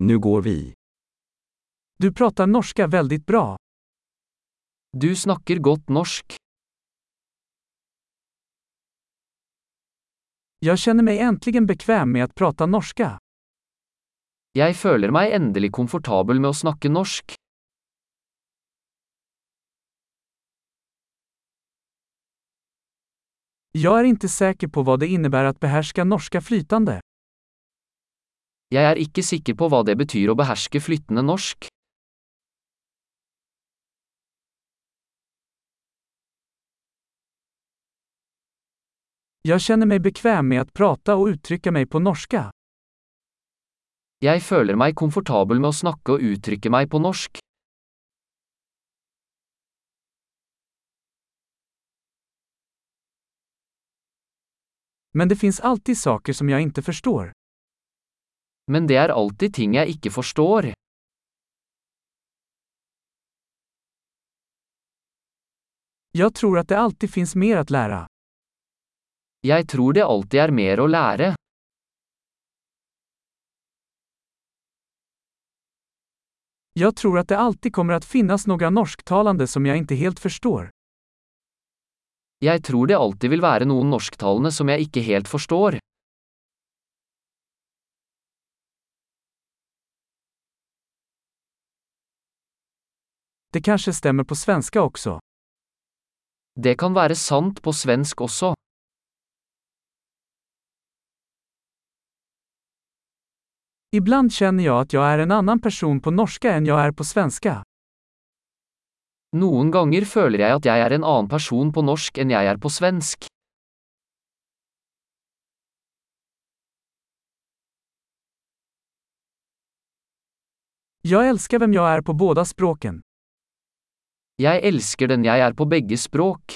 Nu går vi. Du pratar norska väldigt bra. Du snakker godt norsk. Jag känner mig äntligen bekväm med att prata norska. Jeg føler meg endelig komfortabel med å snakke norsk. Jag är inte säker på vad det innebär att behärska norska flytande. Jeg er ikke sikker på hva det betyr å beherske flyttende norsk. Jeg kjenner meg bekvem med å prate og uttrykke meg på norske. Jeg føler meg komfortabel med å snakke og uttrykke meg på norsk. Men det fins alltid saker som jeg ikke förstår. Men det er alltid ting jeg ikke forstår. Jeg tror at det alltid finnes mer å lære. Jeg tror det alltid er mer å lære. Jeg tror at det alltid kommer å finnes noen norsktalende som jeg ikke helt forstår. Jeg tror det alltid vil være noen norsktalende som jeg ikke helt forstår. Det kanskje stemmer på svenska også. Det kan være sant på svensk også. Ibland kjenner jeg at jeg er en annen person på norska enn jeg er på svenska. Noen ganger føler jeg at jeg er en annen person på norsk enn jeg er på svensk. Jeg elsker hvem jeg er på båda språken. Jeg elsker den jeg er på begge språk.